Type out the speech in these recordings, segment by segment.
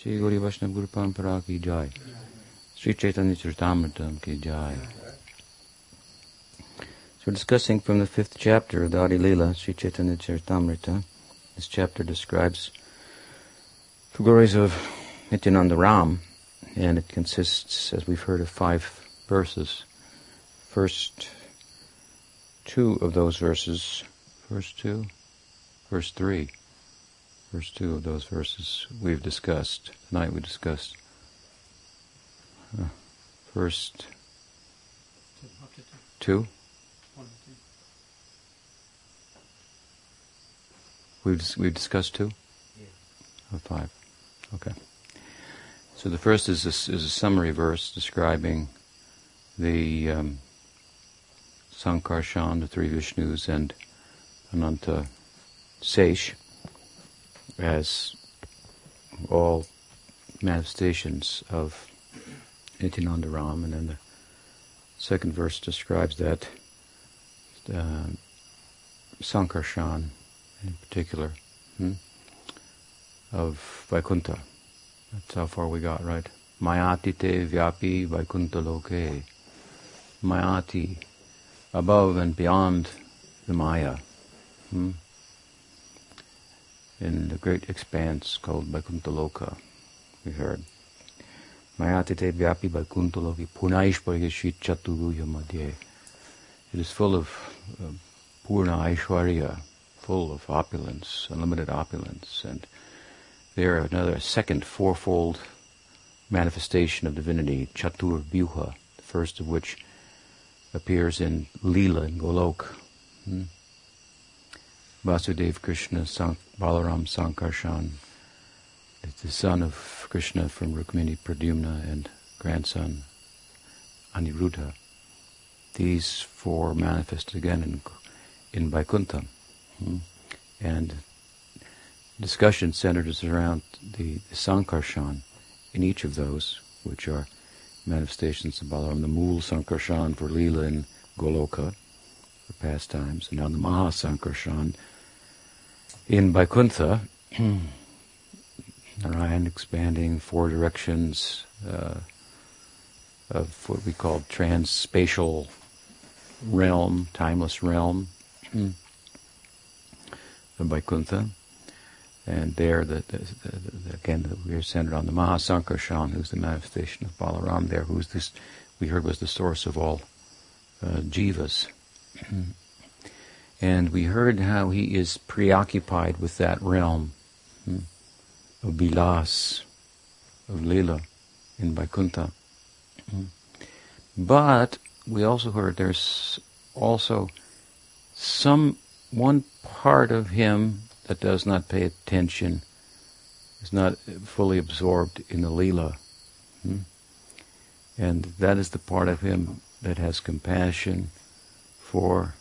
Shri Gaudiya Vaishnava Guru Parampara ki jai. Sri Chaitanya Charitamrita ki jai. So we're discussing from the fifth chapter of the Adi Leela, Sri Chaitanya Charitamrita. This chapter describes the glories of Nityananda Ram, and it consists, as we've heard, of five verses. First two of those verses, first two, verse three, first two of those verses we've discussed. Tonight we discussed uh, first two. We've we've discussed two. Or five. Okay. So the first is a, is a summary verse describing the um, Sankarshan, the three Vishnus, and Ananta Sesh as all manifestations of Nityananda Ram, and then the second verse describes that uh, Sankarshan in particular hmm, of Vaikuntha. That's how far we got, right? Mayati te vyapi Vaikuntha loke. Mayati, above and beyond the Maya. Hmm? In the great expanse called Vaikuntha we heard. Mayati te vyapi chaturvyuha madhye. It is full of uh, purna aishwarya, full of opulence, unlimited opulence, and there another second fourfold manifestation of divinity, Chatur Vyuha, the first of which appears in Leela in Golok. Hmm? Vasudev Krishna, Sank, Balaram Sankarshan, the son of Krishna from Rukmini Pradyumna and grandson Aniruddha. These four manifested again in, in Vaikuntha. Hmm? And discussion centered around the, the Sankarshan in each of those, which are manifestations of Balaram, the Mool Sankarshan for Leela and Goloka for pastimes, and now the Maha Sankarshan in Vaikuntha, Narayan expanding four directions uh, of what we call trans-spatial realm, timeless realm, of Vaikuntha. And there, the, the, the, again, we are centered on the Mahasankarshan, who's the manifestation of Balaram there, who's this, we heard was the source of all uh, jivas. and we heard how he is preoccupied with that realm hmm, of Bilas, of Lila in Vaikuntha. Hmm. But we also heard there's also some one part of him that does not pay attention, is not fully absorbed in the Leela. Hmm? And that is the part of him that has compassion for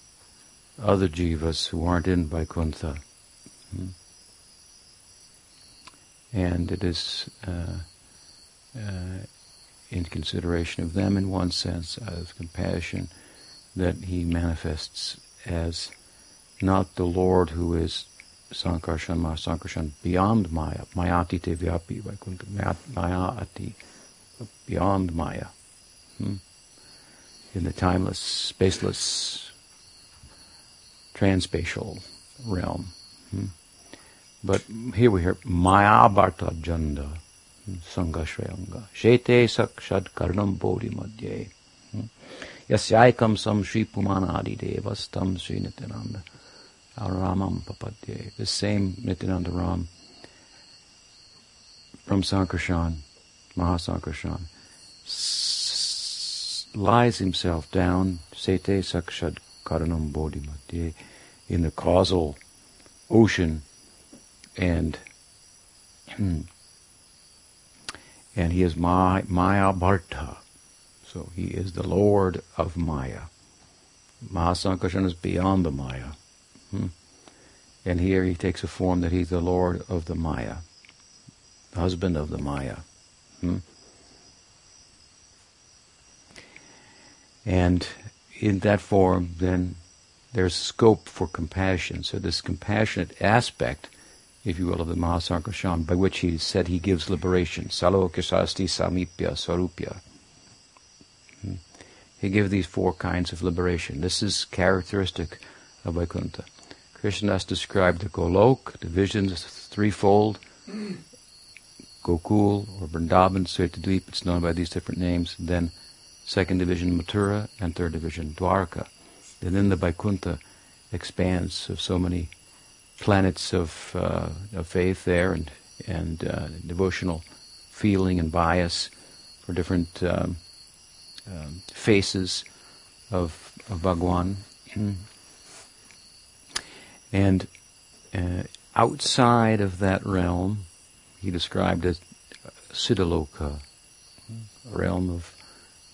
other jivas who aren't in Vaikuntha. Hmm? And it is uh, uh, in consideration of them, in one sense, of compassion, that he manifests as not the Lord who is Sankarshan, Mahasankarshan, beyond Maya, Mayati te vyapi, Mayati, beyond Maya, hmm? in the timeless, spaceless, transpatial realm. Hmm? But here we hear Maya Bharta Janda, Sangashrayanga, Shete Sakshad Karnam Bodhi Madhye, hmm? Yasyaikam Sam Sri Pumana Adi Tam Sri Nityananda. Ramam Papadye, the same Nityananda Ram from Sankarshan, Mahasankarshan, lies himself down, Sete Sakshad Karanam Bodhi Madhye, in the causal ocean, and and he is Maya, Maya Bharta, so he is the Lord of Maya. Mahasankarshan is beyond the Maya. Hmm. And here he takes a form that he's the Lord of the Maya, the husband of the Maya. Hmm. And in that form, then there's scope for compassion. So this compassionate aspect if you will, of the Mahasankarshan, by which he said he gives liberation. Salokasasti samipya sarupya. Hmm. He gives these four kinds of liberation. This is characteristic of Vaikuntha. Krishna has described the Golok, divisions threefold. Gokul or Vrindavan, Svetadweep, it's known by these different names. Then second division Mathura and third division Dwarka. And then the Vaikuntha expanse of so many planets of, uh, of faith there and, and uh, devotional feeling and bias for different um, um, faces of, of Bhagwan. And uh, outside of that realm, he described as Siddhaloka, a realm of,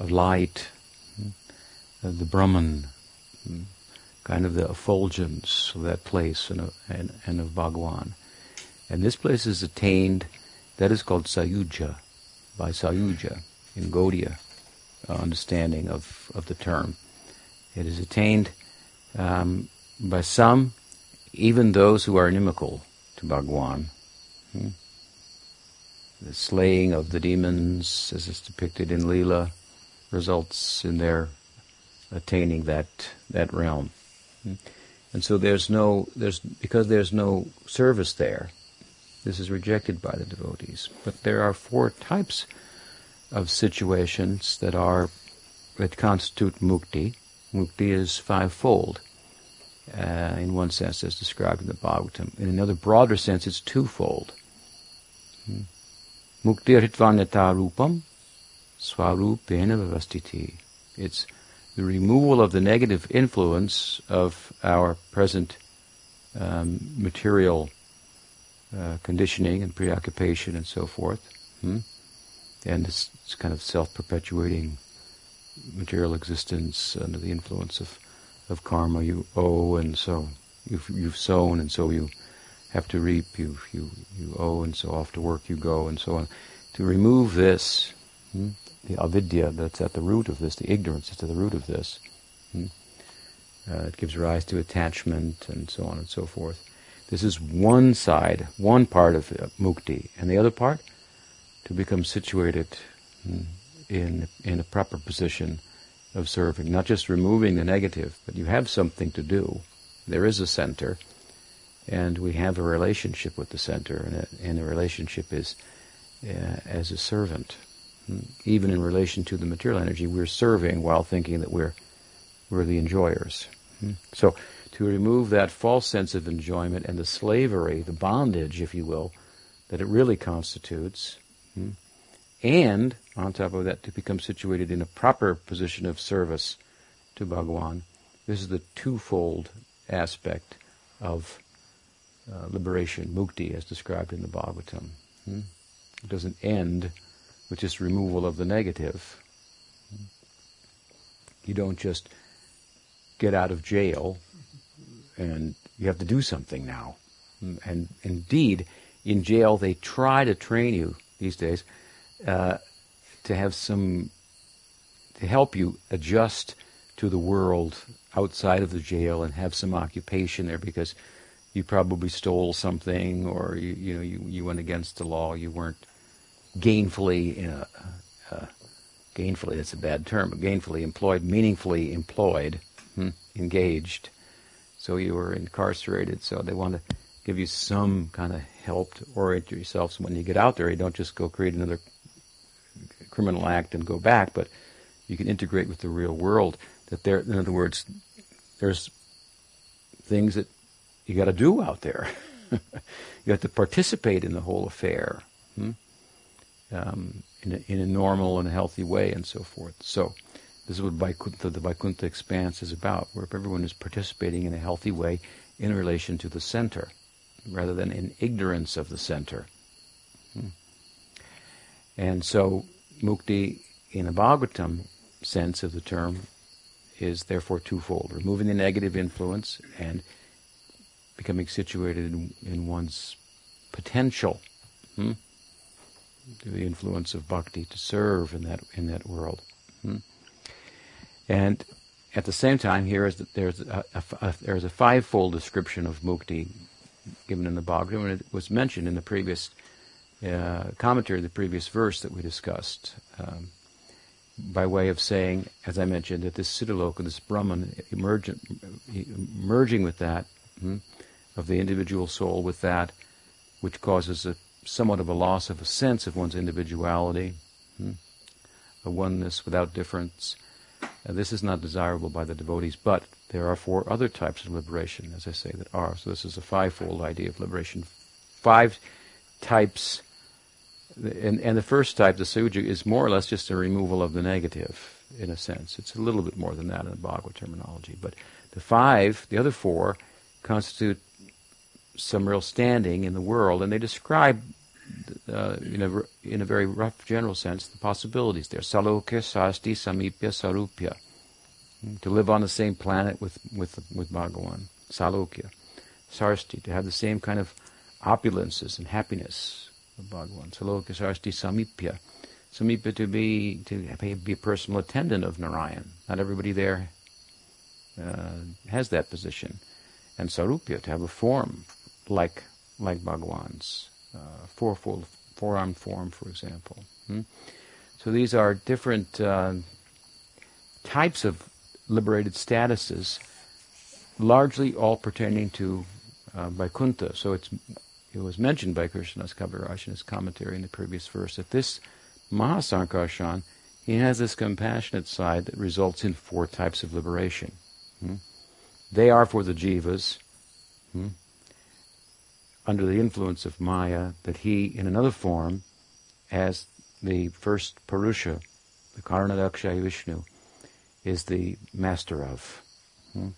of light, uh, the Brahman, kind of the effulgence of that place and of, and, and of Bhagwan. And this place is attained, that is called Sayuja, by Sayuja in Gaudiya uh, understanding of, of the term. It is attained um, by some, even those who are inimical to Bhagwan. Hmm? The slaying of the demons, as is depicted in Leela, results in their attaining that that realm. And so there's no, there's, because there's no service there, this is rejected by the devotees. But there are four types of situations that are, that constitute mukti. Mukti is fivefold, uh, in one sense as described in the Bhagavatam. In another broader sense, it's twofold. Hmm. Mukti rupam swarupena vavastiti. It's the removal of the negative influence of our present um, material uh, conditioning and preoccupation and so forth, hmm? and this, kind of self-perpetuating material existence under the influence of, of karma you owe, and so you've, you've sown, and so you have to reap. You you you owe, and so off to work you go, and so on. To remove this. Hmm? The avidya that's at the root of this, the ignorance that's at the root of this. Hmm? Uh, it gives rise to attachment and so on and so forth. This is one side, one part of uh, mukti, and the other part to become situated hmm, in in a proper position of serving, not just removing the negative, but you have something to do. There is a center, and we have a relationship with the center, and a, and the relationship is uh, as a servant even in relation to the material energy, we're serving while thinking that we're we're the enjoyers. Hmm? So to remove that false sense of enjoyment and the slavery, the bondage, if you will, that it really constitutes, hmm? and on top of that, to become situated in a proper position of service to Bhagwan. This is the twofold aspect of uh, liberation, mukti, as described in the Bhagavatam. Hmm? It doesn't end which is removal of the negative. You don't just get out of jail and you have to do something now. And indeed, in jail, they try to train you these days uh, to have some, to help you adjust to the world outside of the jail and have some occupation there because you probably stole something or you, you know you, you went against the law you weren't gainfully, uh, uh, gainfully, that's a bad term, but gainfully employed, meaningfully employed, hmm, engaged. So you were incarcerated, so they want to give you some kind of help to orient yourself so when you get out there, you don't just go create another criminal act and go back, but you can integrate with the real world. That there, in other words, there's things that you got to do out there. you have to participate in the whole affair. Hmm? Um, in, a, in, a, normal and healthy way and so forth. So this is what Vaikuntha, the Vaikuntha expanse is about, where everyone is participating in a healthy way in relation to the center, rather than in ignorance of the center. Hmm. And so mukti, in a Bhagavatam sense of the term, is therefore twofold, removing the negative influence and becoming situated in, in one's potential. Hmm? The influence of bhakti to serve in that in that world. Hmm? And at the same time, here is that there's a, a, a, there's a fivefold description of mukti given in the Bhagavatam, and it was mentioned in the previous uh, commentary the previous verse that we discussed, um, by way of saying, as I mentioned, that this Siddhaloka, this Brahman, emergent, merging with that, hmm, of the individual soul with that, which causes a somewhat of a loss of a sense of one's individuality, hmm, a oneness without difference. Uh, this is not desirable by the devotees, but there are four other types of liberation, as I say, that are. So this is a fivefold idea of liberation. Five types, and, and the first type, the suja, is more or less just a removal of the negative, in a sense. It's a little bit more than that in the Bhagavad terminology. But the five, the other four, constitute some real standing in the world, and they describe, uh, in, a, in a very rough general sense, the possibilities there. Salokya, Sasti, Samipya, Sarupya. To live on the same planet with, with, with Bhagawan. Salokya. Sarsti, to have the same kind of opulences and happiness of Bhagawan. Salokya, Sarsti, Samipya. Samipya to be, to be a personal attendant of Narayan. Not everybody there uh, has that position. And Sarupya, to have a form like like Bhagawan's uh, fourfold four-armed form, for example. Hmm? So these are different uh, types of liberated statuses, largely all pertaining to uh, Vaikuntha. So it's it was mentioned by Krishnadas Kaviraj in his commentary in the previous verse that this Mahasankarshan, he has this compassionate side that results in four types of liberation. Hmm? They are for the jivas. Hmm? Under the influence of Maya that he, in another form, as the first Purusha, the Karanodakasayi Vishnu, is the master of. Hmm?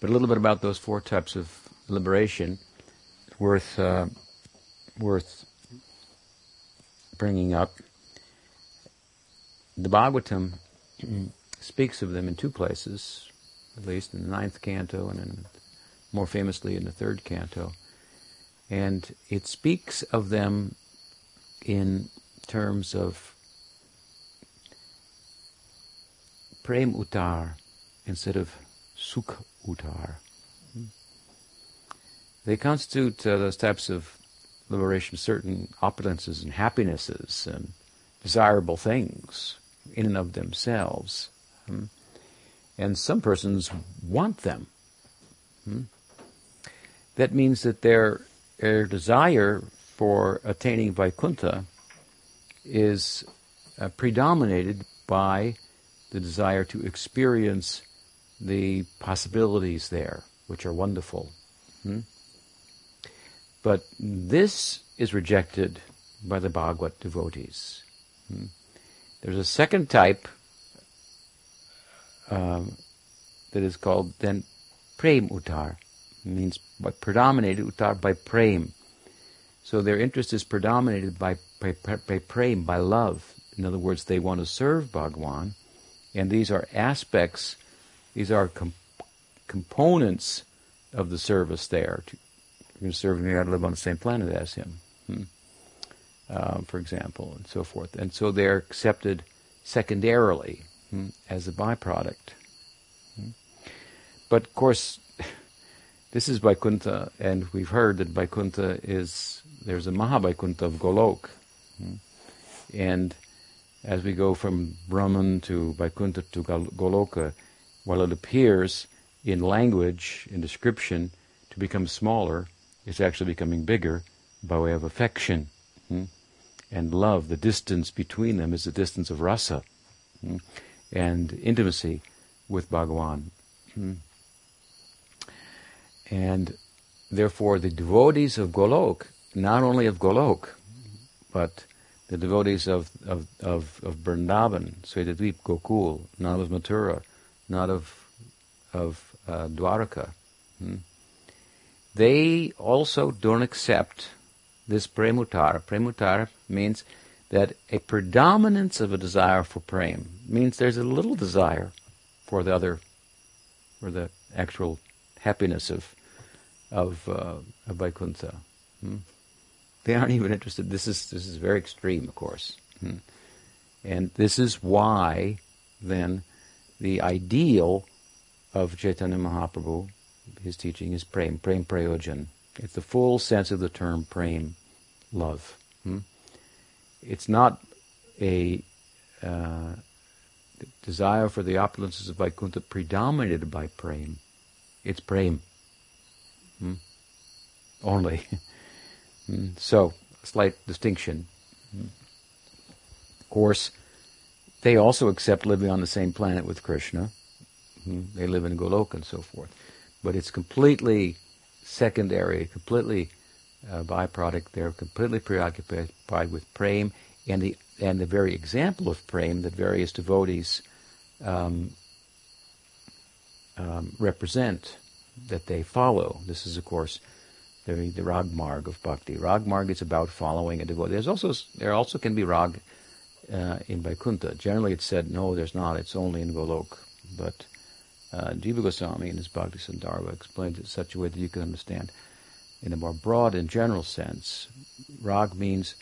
But a little bit about those four types of liberation, worth uh, worth bringing up. The Bhagavatam speaks of them in two places, at least in the ninth canto and in more famously in the third canto. And it speaks of them in terms of prem utar instead of sukh utar. They constitute uh, those types of liberation, certain opulences and happinesses and desirable things in and of themselves. Hmm? And some persons want them. That means that their, their desire for attaining Vaikuntha is uh, predominated by the desire to experience the possibilities there, which are wonderful. Hmm? But this is rejected by the Bhagavad devotees. Hmm? There's a second type um, that is called then Prem Uttar means by predominated uttar by prem. So their interest is predominated by, by, by prem, by love. In other words, they want to serve Bhagwan, and these are aspects, these are com- components of the service there. You're to serve him, you got to live on the same planet as him, hmm. uh, for example, and so forth. And so they're accepted secondarily hmm, as a byproduct. Hmm. But of course, this is Vaikuntha, and we've heard that Vaikuntha is, there's a Mahavaikuntha of Golok. Hmm? And as we go from Brahman to Vaikuntha to Goloka, while it appears in language, in description, to become smaller, it's actually becoming bigger by way of affection hmm? and love. The distance between them is the distance of rasa hmm? and intimacy with Bhagawan. Hmm? And therefore, the devotees of Golok, not only of Golok, but the devotees of, of, of, of Vrindavan, Svetadvip, Gokul, not of Mathura, not of, of uh, Dwaraka, hmm? they also don't accept this premutar. Premutar means that a predominance of a desire for prem means there's a little desire for the other, for the actual happiness of of, uh, of Vaikuntha. Hmm? They aren't even interested. This is this is very extreme, of course, hmm? and this is why then the ideal of Chaitanya Mahaprabhu his teaching is prem, prem prayojan. It's the full sense of the term prem, love. Hmm? It's not a uh, desire for the opulences of Vaikuntha predominated by prem. It's prem. Only. hmm? So, slight distinction. Hmm? Of course, they also accept living on the same planet with Krishna. Hmm? They live in Goloka and so forth. But it's completely secondary, completely uh, byproduct. They're completely preoccupied with prem and the and the very example of prem that various devotees um, um, represent, that they follow. This is, of course, the, the rag marg of bhakti. Rag marg is about following a devotee. There's also there also can be rag uh, in Vaikuntha. Generally, it's said no, there's not. It's only in Golok. But uh, Jiva Goswami in his Bhakti Sandarbha explains it in such a way that you can understand. In a more broad and general sense, rag means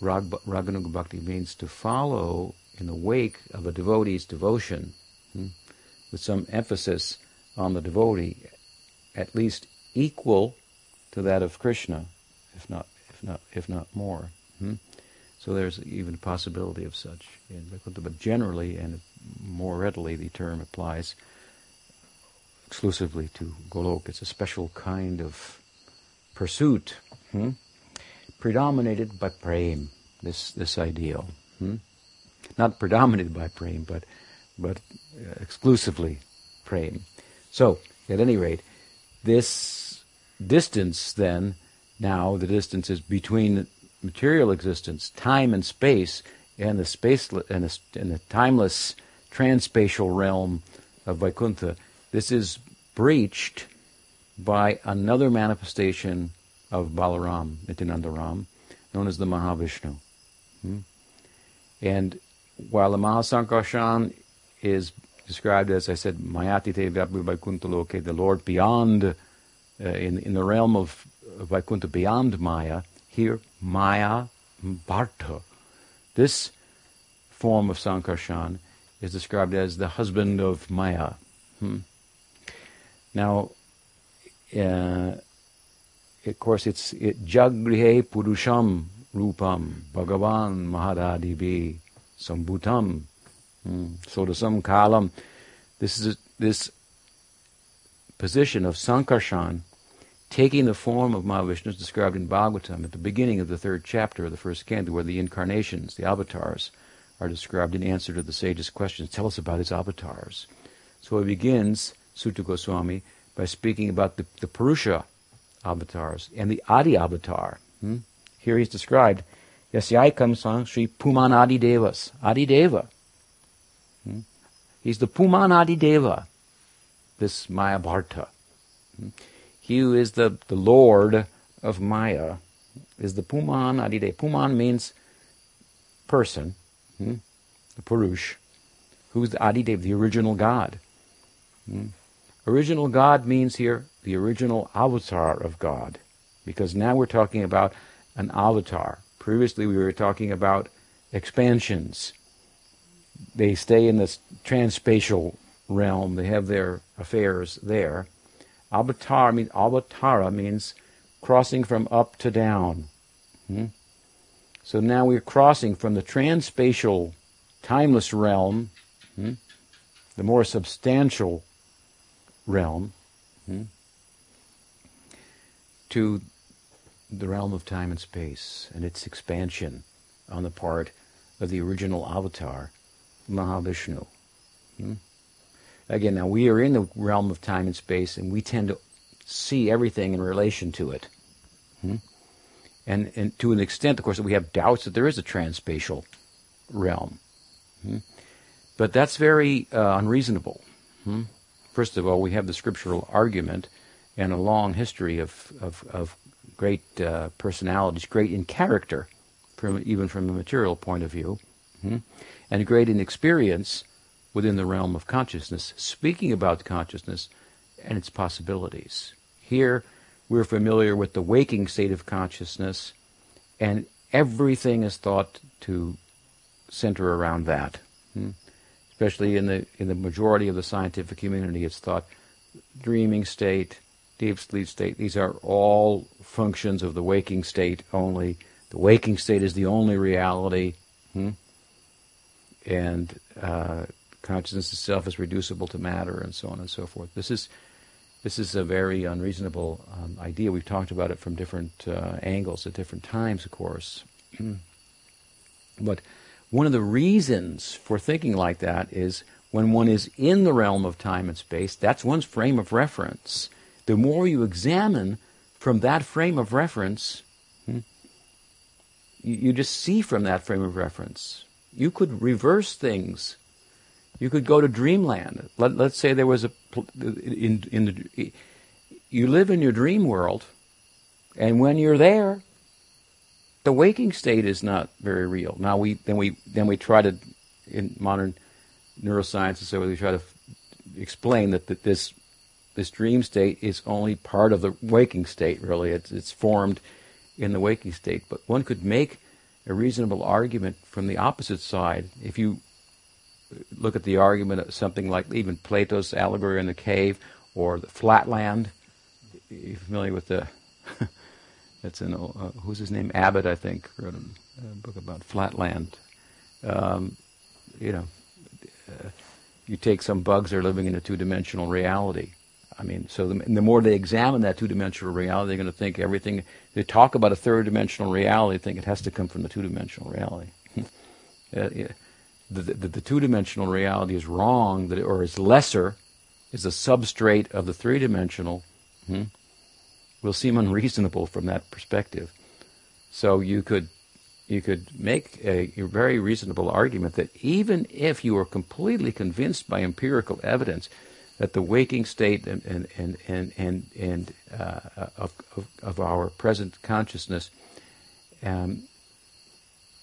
rag, raganuga bhakti means to follow in the wake of a devotee's devotion, hmm, with some emphasis on the devotee, at least equal to that of Krishna, if not if not if not more. Hmm? So there's even a possibility of such in Vaikuntha, but generally and more readily the term applies exclusively to Golok. It's a special kind of pursuit, hmm? predominated by prem, this this ideal. Hmm? Not predominated by prem, but but uh, exclusively prem. So, at any rate, this distance then, now the distance is between material existence, time and space, and the space and the, and the timeless transspatial realm of Vaikuntha. This is breached by another manifestation of Balaram, Nityanandaram, known as the Mahavishnu. Hmm? And while the Mahasankarshan is described as I said, Mayatite Vyapi Vaikuntha the Lord beyond, uh, in, in the realm of Vaikuntha beyond Maya, here Maya Bharta. This form of Sankarshan is described as the husband of Maya. Hmm? Now, uh, of course, it's it, Jagrihe Purusham Rupam Bhagavan Mahadadivi Sambhutam hmm, Sodasam Kalam. This is this position of Sankarshan taking the form of Mahavishnu is described in Bhagavatam at the beginning of the third chapter of the first canto, where the incarnations, the avatars, are described in answer to the sage's questions. Tell us about his avatars. So he begins, Suta Goswami, by speaking about the, the Purusha avatars and the Adi avatar. Hmm? Here he's described, Yasyaikam sang Sri Puman Adi Devas, Adi Deva. Hmm? He's the Puman Adi Deva, this Maya Bharta. Hmm? He who is the, the Lord of Maya is the Puman Adide. Puman means person, hmm? the Purush, who's the Adidev, the original God. Hmm? Original God means here the original avatar of God, because now we're talking about an avatar. Previously we were talking about expansions. They stay in this transspatial realm, they have their affairs there. Avatar means avatara means crossing from up to down. Hmm? So now we're crossing from the transspatial, timeless realm, hmm? the more substantial realm, hmm? to the realm of time and space and its expansion on the part of the original avatar, Mahavishnu. Again, now we are in the realm of time and space, and we tend to see everything in relation to it. Hmm? And, and to an extent, of course, we have doubts that there is a transspatial realm. Hmm? But that's very uh, unreasonable. Hmm? First of all, we have the scriptural argument and a long history of, of, of great uh, personalities, great in character, from, even from a material point of view, hmm? and great in experience within the realm of consciousness, speaking about consciousness and its possibilities. Here, we're familiar with the waking state of consciousness, and everything is thought to center around that. Hmm? Especially in the in the majority of the scientific community, it's thought dreaming state, deep sleep state, these are all functions of the waking state only. The waking state is the only reality. Hmm? And uh, consciousness itself is reducible to matter, and so on and so forth. This is this is a very unreasonable um, idea. We've talked about it from different uh, angles at different times, of course. but one of the reasons for thinking like that is when one is in the realm of time and space, that's one's frame of reference. The more you examine from that frame of reference, hmm, you, you just see from that frame of reference. You could reverse things you could go to dreamland. Let, us say there was a in in the you live in your dream world, and when you're there, the waking state is not very real. Now we then we then we try to in modern neuroscience and so we try to f- explain that, that this this dream state is only part of the waking state. Really, it's it's formed in the waking state. But one could make a reasonable argument from the opposite side if you look at the argument of something like even Plato's allegory in the cave or the flatland. You familiar with the? that's an uh, who's his name? Abbott, I think, wrote a, a book about flatland. Um, you know, uh, you take some bugs that are living in a two-dimensional reality. I mean, so the, the more they examine that two-dimensional reality, they're going to think everything. They talk about a third-dimensional reality, think it has to come from the two-dimensional reality. uh, yeah the, the, the two-dimensional reality is wrong, that or is lesser, is a substrate of the three-dimensional, hmm, will seem unreasonable from that perspective. So you could you could make a, a, very reasonable argument that even if you are completely convinced by empirical evidence that the waking state and and and and and, and uh, of, of, of our present consciousness um,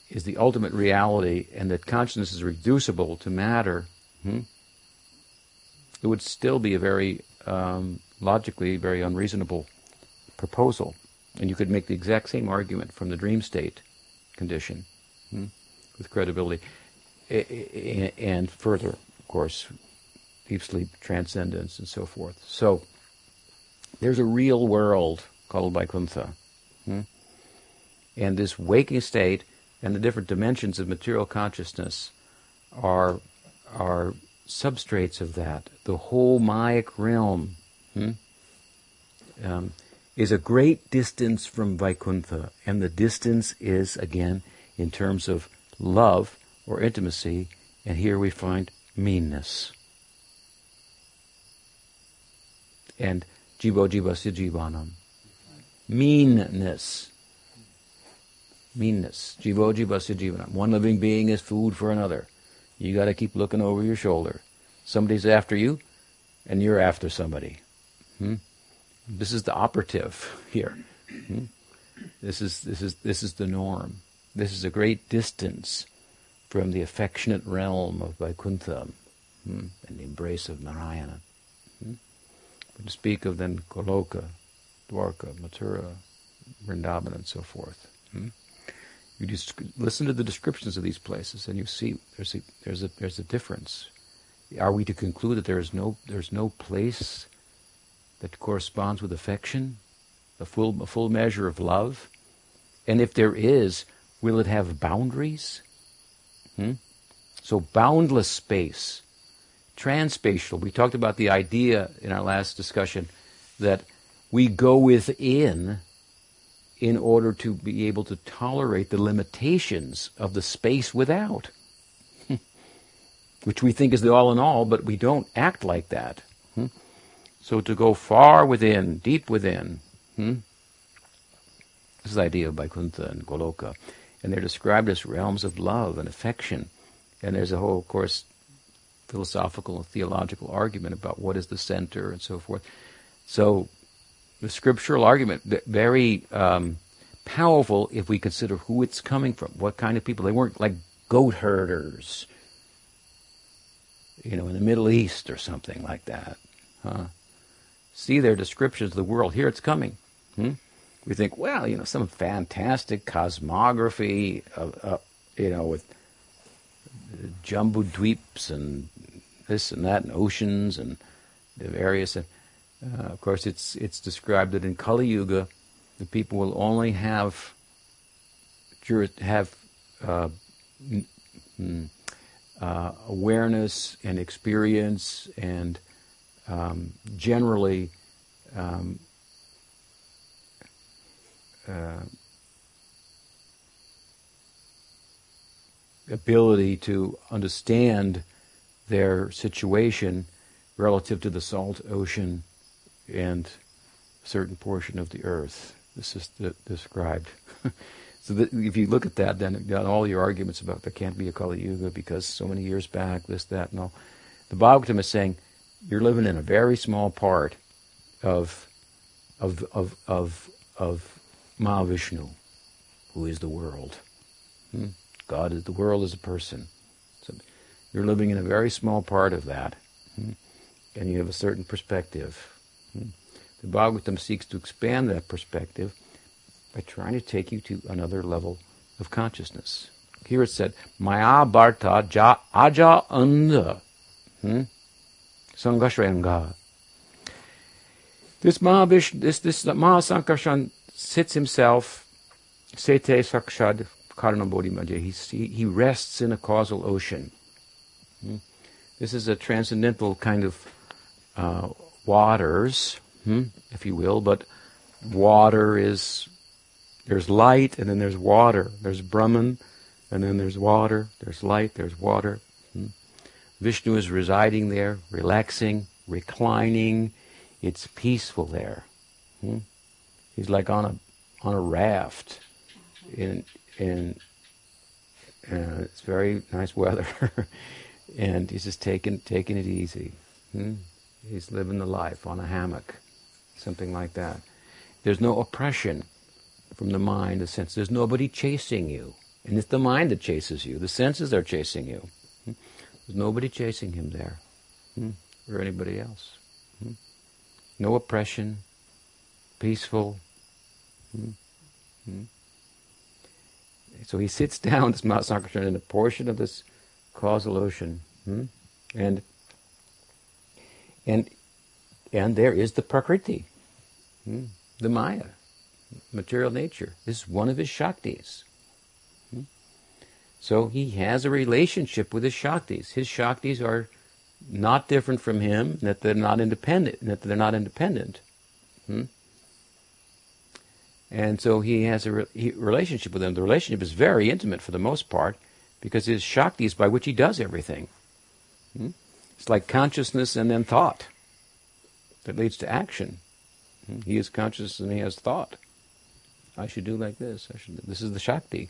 is the ultimate reality and that consciousness is reducible to matter, hmm, it would still be a very um, logically very unreasonable proposal. And you could make the exact same argument from the dream state condition hmm, with credibility. And further, of course, deep sleep transcendence and so forth. So there's a real world called Vaikuntha. Hmm? And this waking state and the different dimensions of material consciousness are are substrates of that. The whole Mayic realm hmm, um, is a great distance from Vaikuntha, and the distance is again in terms of love or intimacy, and here we find meanness. And jibo jivasya jivanam. Meanness meanness. Jivo jivasya jivanam. One living being is food for another. You got to keep looking over your shoulder. Somebody's after you, and you're after somebody. Hmm? This is the operative here. Hmm? This is this is this is the norm. This is a great distance from the affectionate realm of Vaikuntha hmm? and the embrace of Narayana. Hmm? To speak of then Goloka, Dwarka, Mathura, Vrindavan, and so forth. Hmm? You just listen to the descriptions of these places, and you see there's a there's a there's a difference. Are we to conclude that there is no there's no place that corresponds with affection, a full a full measure of love, and if there is, will it have boundaries? Hmm? So boundless space, transspatial. We talked about the idea in our last discussion that we go within in order to be able to tolerate the limitations of the space without, which we think is the all in all, but we don't act like that. Hmm? So to go far within, deep within, hmm? this is the idea of Vaikuntha and Goloka, and they're described as realms of love and affection. And there's a whole, of course, philosophical and theological argument about what is the center and so forth. So the scriptural argument very um, powerful if we consider who it's coming from, what kind of people. They weren't like goat herders, you know, in the Middle East or something like that. Huh? See their descriptions of the world. Here it's coming. Hmm? We think, well, you know, some fantastic cosmography, of, uh, you know, with jumbo dweeps and this and that and oceans and the various. Uh, of course, it's it's described that in Kali Yuga, the people will only have have uh, uh, awareness and experience and um, generally um, uh, ability to understand their situation relative to the salt ocean and a certain portion of the earth. This is the, described. so if you look at that, then all your arguments about there can't be a Kali Yuga because so many years back, this, that, and all. The Bhagavatam is saying you're living in a very small part of of of of of Mahavishnu, who is the world. Hmm? God is the world is a person. So you're living in a very small part of that, hmm? and you have a certain perspective. The Bhagavatam seeks to expand that perspective by trying to take you to another level of consciousness. Here it said, Maya Bharta Ja Aja Anda. Hmm? Sangashranga. This Mahavish, this, this Mahasankarshan sits himself, Sete Sakshad Karanabodhi he, he rests in a causal ocean. Hmm? This is a transcendental kind of uh, waters, hmm, if you will, but water is, there's light and then there's water. There's Brahman and then there's water. There's light, there's water. Hmm. Vishnu is residing there, relaxing, reclining. It's peaceful there. Hmm? He's like on a on a raft, in in uh, it's very nice weather, and he's just taking taking it easy. Hmm? He's living the life on a hammock, something like that. There's no oppression from the mind, the sense. There's nobody chasing you, and it's the mind that chases you. The senses are chasing you. Hmm? There's nobody chasing him there, hmm? or anybody else. Hmm? No oppression, peaceful. So he sits down, this Mount Sankarshan, in a portion of this causal ocean, and and and there is the Prakriti, the Maya, material nature. This is one of his Shaktis. So he has a relationship with his Shaktis. His Shaktis are not different from him, that they're not independent, that they're not independent. Hmm? And so he has a re- relationship with them. The relationship is very intimate for the most part because his Shaktis by which he does everything. Hmm? It's like consciousness and then thought that leads to action. Hmm? He is conscious and he has thought. I should do like this. I should. This is the Shakti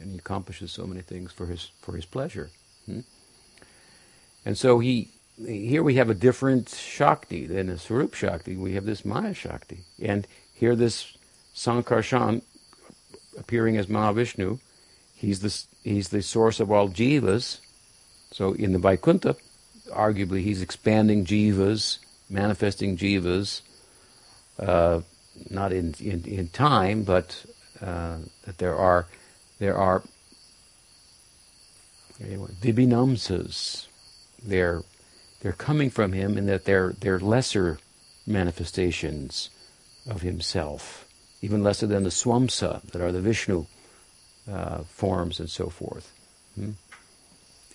and he accomplishes so many things for his for his pleasure. Hmm? And so he here we have a different Shakti than a Swarup Shakti. We have this Maya Shakti, and here this Sankarshan appearing as Mahavishnu. He's the he's the source of all jivas. So in the Vaikuntha, arguably he's expanding jivas, manifesting jivas, uh, not in, in in time, but uh, that there are there are vibhinamsas. They're they're coming from him in that they're they're lesser manifestations of himself, even lesser than the swamsa that are the Vishnu uh, forms and so forth. Hmm?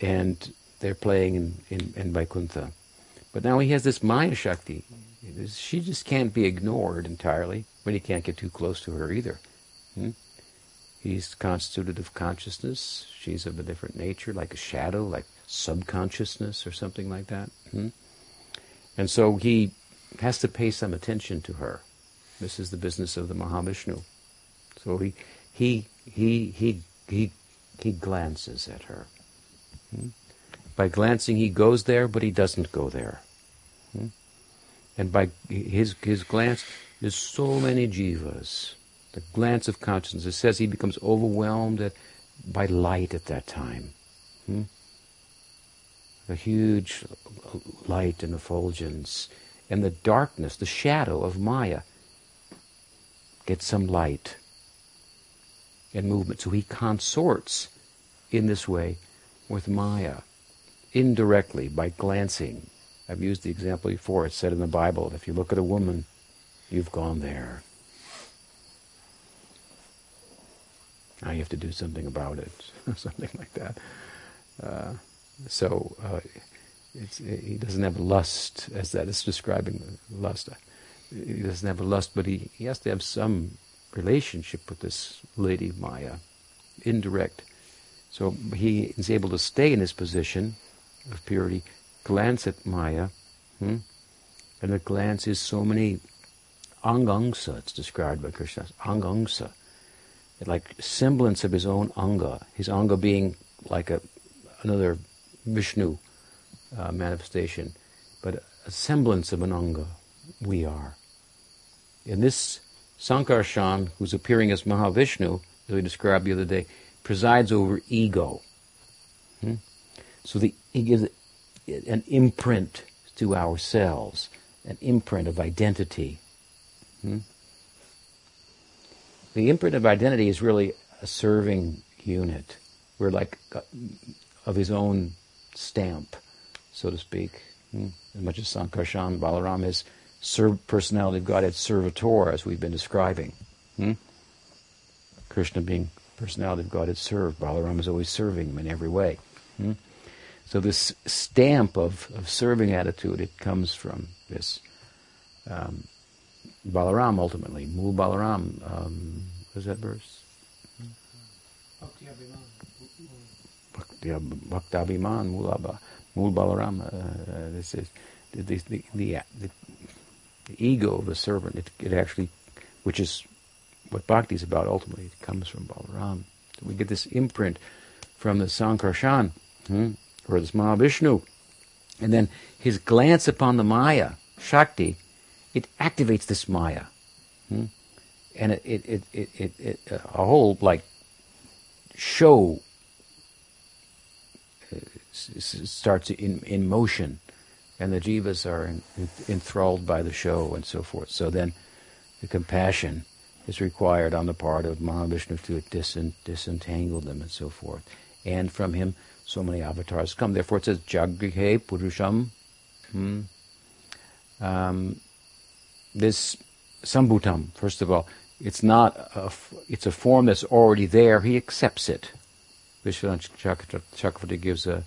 And they're playing in, in, in Vaikuntha. But now he has this Maya Shakti. She just can't be ignored entirely, but he can't get too close to her either. Hmm? He's constituted of consciousness. She's of a different nature, like a shadow, like subconsciousness or something like that. Hmm? And so he has to pay some attention to her. This is the business of the Mahavishnu. So he he he he he he glances at her. By glancing, he goes there, but he doesn't go there. Hmm? And by his his glance, there's so many jivas the glance of consciousness. It says he becomes overwhelmed at, by light at that time. Hmm? A huge light and effulgence. And the darkness, the shadow of Maya, gets some light and movement. So he consorts in this way with Maya, indirectly by glancing. I've used the example before. It's said in the Bible, if you look at a woman, you've gone there. Now you have to do something about it, something like that. Uh, so uh, he doesn't have lust, as that is describing lust. He doesn't have lust, but he, he has to have some relationship with this lady Maya, indirect. So he is able to stay in his position of purity, glance at Maya, hmm? and the glance is so many angangsa, it's described by Krishna, angangsa, like semblance of his own anga, his anga being like a another Vishnu uh, manifestation, but a semblance of an anga we are. In this Sankarshan, who's appearing as Mahavishnu, as we described the other day, presides over ego. Hmm? So the, he gives an imprint to ourselves, an imprint of identity. Hmm? The imprint of identity is really a serving unit. We're like uh, of his own stamp, so to speak. Hmm? As much as Sankarshan Balaram is serv- personality of Godhead servitor, as we've been describing. Hmm? Krishna being personality of Godhead served. Balaram is always serving him in every way. Hmm? So this stamp of, of serving attitude, it comes from this um, Balaram ultimately. Mul Balaram. Um, what is that verse? Bhaktabhiman Mulaba, Mul Balaram. Uh, this is the, the, the, the, ego of the servant. It, it actually, which is what bhakti is about ultimately, it comes from Balaram. We get this imprint from the Sankarshan, hmm, or this Mahavishnu. And then his glance upon the Maya, Shakti, it activates this Maya. Hmm? And it, it, it, it, it, it, a whole, like, show starts in, in motion, and the jivas are enthralled by the show and so forth. So then the compassion is required on the part of Mahavishnu to disen, disentangle them and so forth. And from him, so many avatars come. Therefore, it says Jagrihe Purusham. Hmm. Um, this Sambhutam, first of all, it's not a, it's a form that's already there. He accepts it. Vishwanath Chakravarti gives a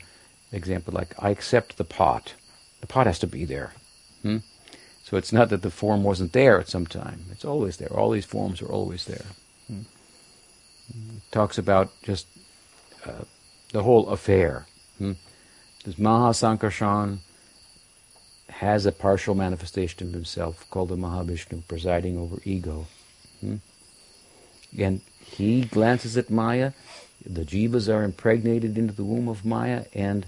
example like, I accept the pot. The pot has to be there. Hmm? So it's not that the form wasn't there at some time. It's always there. All these forms are always there. Hmm? Talks about just uh, the whole affair. Hmm? This Mahasankarshan has a partial manifestation of himself called the Mahavishnu, presiding over ego. Hmm? And he glances at Maya, the jivas are impregnated into the womb of Maya, and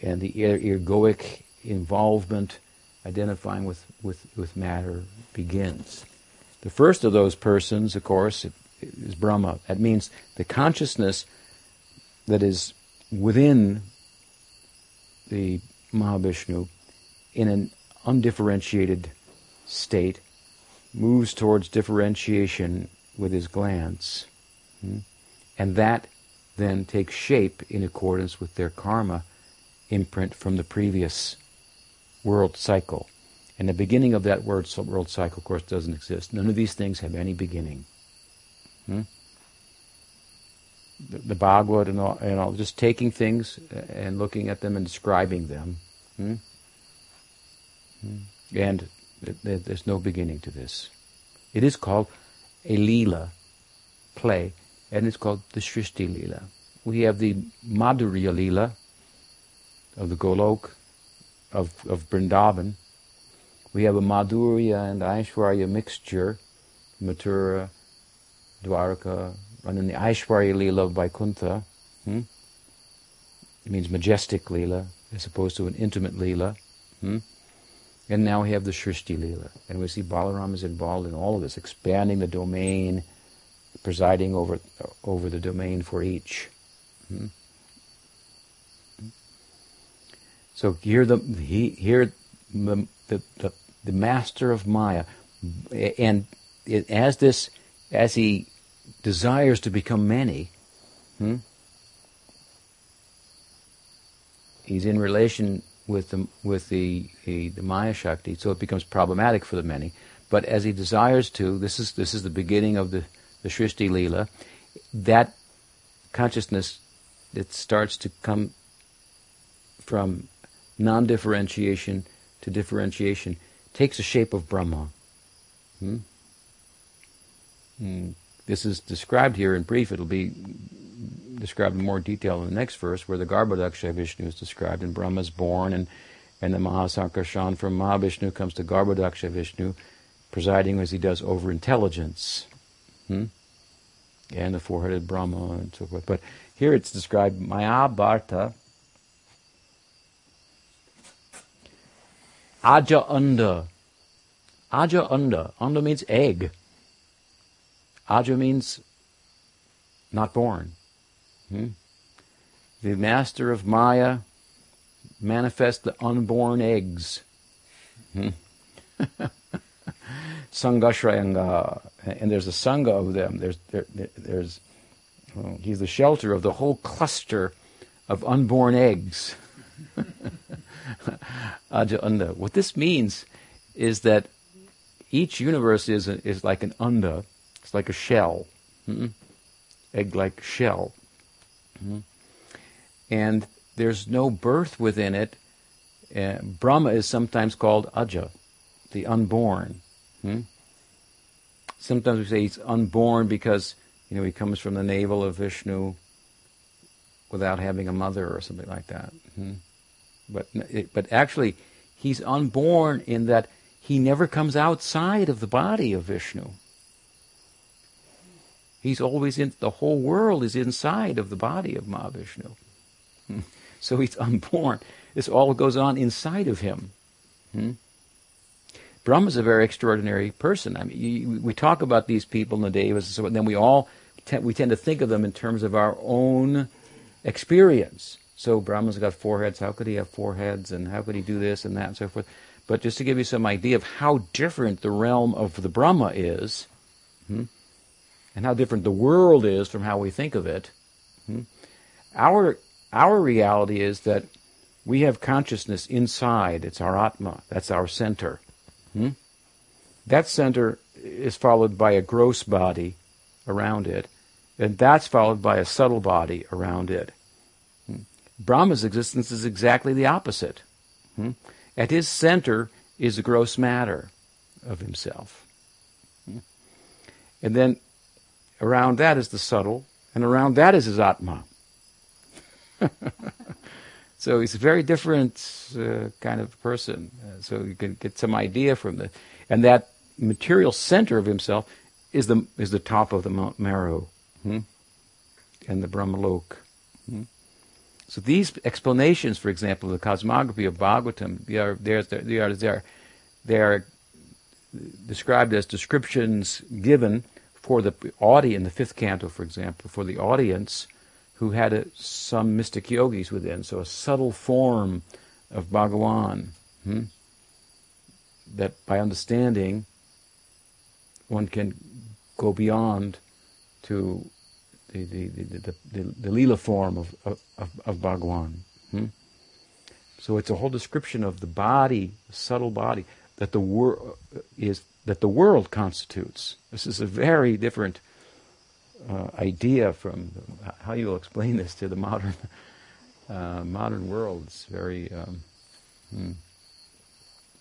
and the egoic involvement, identifying with, with, with matter, begins. The first of those persons, of course, is Brahma. That means the consciousness that is within the Mahavishnu in an undifferentiated state moves towards differentiation with his glance. Hmm? And that then takes shape in accordance with their karma imprint from the previous world cycle. And the beginning of that word, world cycle, of course, doesn't exist. None of these things have any beginning. Hmm? The, the Bhagavad and all, and all, just taking things and looking at them and describing them. Hmm? Hmm. And there's no beginning to this. It is called a Leela, play, and it's called the Shrishti Leela. We have the Madhurya Leela, of the Golok, of, of Vrindavan. We have a Madhurya and Aishwarya mixture, Mathura, Dwarka, and then the Aishwarya Leela of Vaikuntha. Hmm? It means majestic Leela, as opposed to an intimate Leela. Hmm? And now we have the Shrishti Leela. And we see Balaram is involved in all of this, expanding the domain, presiding over, over the domain for each. Hmm? So here the he here the the, the, master of Maya, and it, as this as he desires to become many, hmm, he's in relation with the with the, the, the Maya Shakti, so it becomes problematic for the many. But as he desires to, this is this is the beginning of the the Shrishti Leela. That consciousness that starts to come from non-differentiation to differentiation takes the shape of Brahma. Hmm? Hmm. This is described here in brief. It'll be described in more detail in the next verse, where the Garbhodaksha Vishnu is described, and Brahma is born, and, and the Mahasankarshan from Mahavishnu comes to Garbhodaksha Vishnu, presiding as he does over intelligence. Hmm? And the four-headed Brahma and so forth. But here it's described Maya Aja Unda. Aja Unda. Unda means egg. Aja means not born. Hmm? The master of Maya manifests the unborn eggs. Hmm? Sangashrayanga. And there's a sangha of them. There's, there, there's, well, he's the shelter of the whole cluster of unborn eggs. Aja Unda. What this means is that each universe is, a, is like an Unda. It's like a shell. Hmm? Egg-like shell. Hmm? And there's no birth within it. Uh, Brahma is sometimes called Aja, the unborn. Hmm? Sometimes we say he's unborn because you know he comes from the navel of Vishnu without having a mother or something like that. Hmm? But but actually, he's unborn in that he never comes outside of the body of Vishnu. He's always in the whole world is inside of the body of Mahavishnu. Hmm. So he's unborn. This all goes on inside of him. Hmm? Brahma is a very extraordinary person. I mean, you, we talk about these people in the Devas, and so and then we all we tend to think of them in terms of our own experience. So Brahma's got four heads. How could he have four heads? And how could he do this and that and so forth? But just to give you some idea of how different the realm of the Brahma is, hmm, and how different the world is from how we think of it, hmm, our our reality is that we have consciousness inside. It's our Atma. That's our center. Hmm? That center is followed by a gross body around it, and that's followed by a subtle body around it. Brahma's existence is exactly the opposite. Hmm? At his center is the gross matter of himself. Hmm? And then around that is the subtle, and around that is his Atma. so he's a very different uh, kind of person. Uh, so you can get some idea from the, and that material center of himself is the is the top of the Mount Meru, hmm? and the Brahmalok. So these explanations, for example, the cosmography of Bhagavatam, they are, they are, they are described as descriptions given for the audience, in the fifth canto, for example, for the audience who had a, some mystic yogis within, so a subtle form of Bhagawan, hmm, that by understanding one can go beyond to the the the the, lila form of of, of Bhagawan. Hmm? So it's a whole description of the body, the subtle body that the world is that the world constitutes. This is a very different uh, idea from how you'll explain this to the modern uh, modern world. It's very. Um, hmm.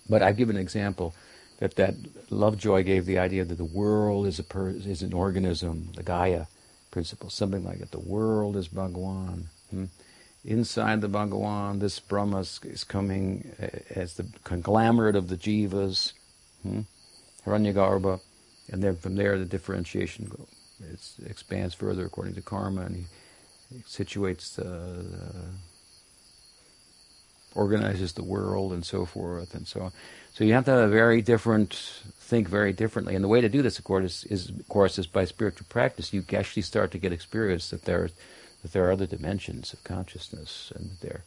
But I give an example that that Lovejoy gave the idea that the world is a per, is an organism, the Gaia principle, something like that. The world is Bhagawan. Hmm? Inside the Bhagawan, this Brahma is coming as the conglomerate of the jivas, hmm? And then from there the differentiation it expands further according to karma, and he, he situates, uh, organizes the world, and so forth, and so on. So you have to have a very different, think very differently. And the way to do this, of course, is, of course, is by spiritual practice. You actually start to get experience that there, that there are other dimensions of consciousness, and that they're